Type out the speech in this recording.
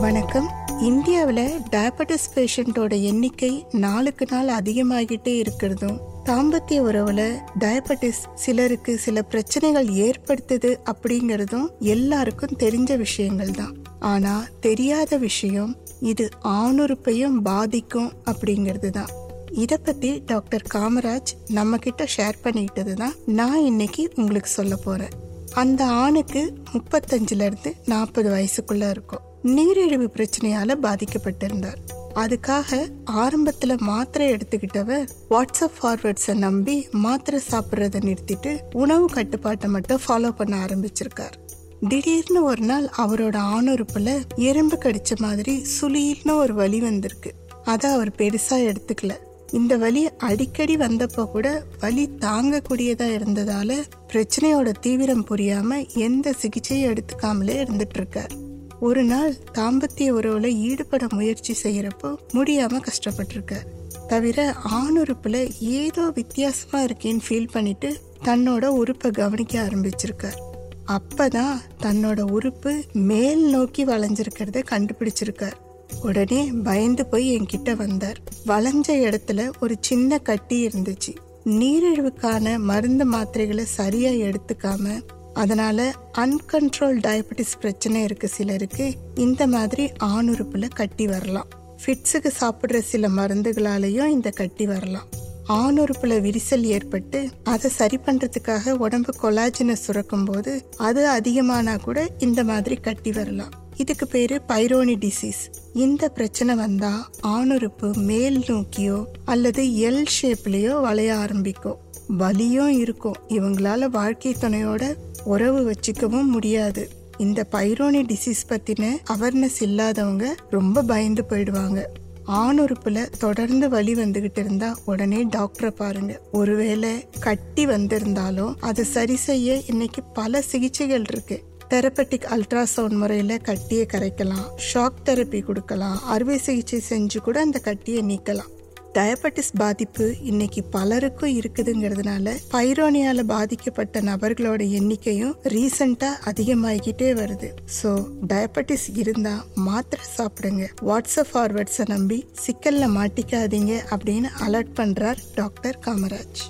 வணக்கம். இந்தியாவில் டயபெட்டிஸ் பேஷண்ட்டோட எண்ணிக்கை நாளுக்கு நாள் அதிகமாகிட்டே இருக்கிறதும் தாம்பத்திய உறவுல டயபெட்டிஸ் சிலருக்கு சில பிரச்சனைகள் ஏற்படுத்துது அப்படிங்கிறதும் எல்லாருக்கும் தெரிஞ்ச விஷயங்கள் தான். ஆனா தெரியாத விஷயம் இது ஆணுறுப்பையும் பாதிக்கும் அப்படிங்கிறது தான். இதை பத்தி டாக்டர் காமராஜ் நம்ம கிட்ட ஷேர் பண்ணிக்கிட்டது தான் நான் இன்னைக்கு உங்களுக்கு சொல்ல போறேன். அந்த ஆணுக்கு முப்பத்தஞ்சுலேருந்து நாற்பது வயசுக்குள்ள இருக்கும். நீரிழிவு பிரச்சனையால பாதிக்கப்பட்டிருந்தார். அதுக்காக ஆரம்பத்துல மாத்திரை எடுத்துக்கிட்டவர் வாட்ஸ்அப் ஃபார்வர்ட்ஸை நம்பி மாத்திரை சாப்பிட்றத நிறுத்திட்டு உணவு கட்டுப்பாட்டை மட்டும் ஃபாலோ பண்ண ஆரம்பிச்சிருக்கார். திடீர்னு ஒரு நாள் அவரோட ஆணுறுப்புல எறும்பு கடிச்ச மாதிரி சுழியில்னு ஒரு வலி வந்திருக்கு. அதை அவர் பெருசா எடுத்துக்கல. இந்த வலி அடிக்கடி வந்தப்போ கூட வலி தாங்கக்கூடியதாக இருந்ததால பிரச்சனையோட தீவிரம் புரியாமல் எந்த சிகிச்சையும் எடுத்துக்காமலே இருந்துட்டுருக்கார். ஒரு நாள் தாம்பத்திய உறவுல ஈடுபட முயற்சி செய்கிறப்போ முடியாமல் கஷ்டப்பட்டிருக்கார். தவிர ஆணுறுப்பில் ஏதோ வித்தியாசமாக இருக்கேன்னு ஃபீல் பண்ணிட்டு தன்னோட உறுப்பை கவனிக்க ஆரம்பிச்சிருக்கார். அப்பதான் தன்னோட உறுப்பு மேல் நோக்கி வளைஞ்சிருக்கிறத கண்டுபிடிச்சிருக்கார். உடனே பயந்து போய் என்கிட்ட வந்தார். வளைஞ்ச இடத்துல ஒரு சின்ன கட்டி இருந்துச்சு. நீரிழிவுக்கான மருந்து மாத்திரைகளை சரியா எடுத்துக்காம அதனால அன்கண்ட்ரோல் டயபெட்டிஸ் பிரச்சனை இருக்கு சிலருக்கு. இந்த மாதிரி ஆணுறுப்புல கட்டி வரலாம். ஃபிட்ஸுக்கு சாப்பிட்ற சில மருந்துகளாலேயும் இந்த கட்டி வரலாம். ஆணுறுப்புல விரிசல் ஏற்பட்டு அதை சரி பண்றதுக்காக உடம்பு கொலாஜினை சுரக்கும் போது அது அதிகமானா கூட இந்த மாதிரி கட்டி வரலாம். இதுக்கு பேர் பைரோனி டிசீஸ் இந்த பிரச்சனை வந்தால் ஆணுறுப்பு மேல் நோக்கியோ அல்லது எல் ஷேப்லேயோ வளைய ஆரம்பிக்கும் வலியும் இருக்கும். இவங்களால வாழ்க்கை துணையோட உறவு வச்சுக்கவும் முடியாது. இந்த பைரோனி டிசீஸ் பற்றின அவேர்னஸ் இல்லாதவங்க ரொம்ப பயந்து போயிடுவாங்க. ஆணுறுப்புல தொடர்ந்து வலி வந்துகிட்டு இருந்தா உடனே டாக்டரை பாருங்க. ஒருவேளை கட்டி வந்திருந்தாலும் அதை சரி செய்ய இன்னைக்கு பல சிகிச்சைகள் இருக்கு. தெரப்பட்டிக் அல்ட்ராசவுண்ட் முறையில் கட்டியை கரைக்கலாம். ஷாக் தெரப்பி கொடுக்கலாம். அறுவை சிகிச்சை செஞ்சு கூட அந்த கட்டியை நீக்கலாம். டயபட்டிஸ் பாதிப்பு இன்னைக்கு பலருக்கும் இருக்குதுங்கிறதுனால பைரோனியால பாதிக்கப்பட்ட நபர்களோட எண்ணிக்கையும் ரீசண்டா அதிகமாகிக்கிட்டே வருது. ஸோ டயபட்டிஸ் இருந்தா மாத்திரை சாப்பிடுங்க. வாட்ஸ்அப் ஃபார்வர்ட்ஸை நம்பி சிக்கல்ல மாட்டிக்காதீங்க அப்படின்னு அலர்ட் பண்றார் டாக்டர் காமராஜ்.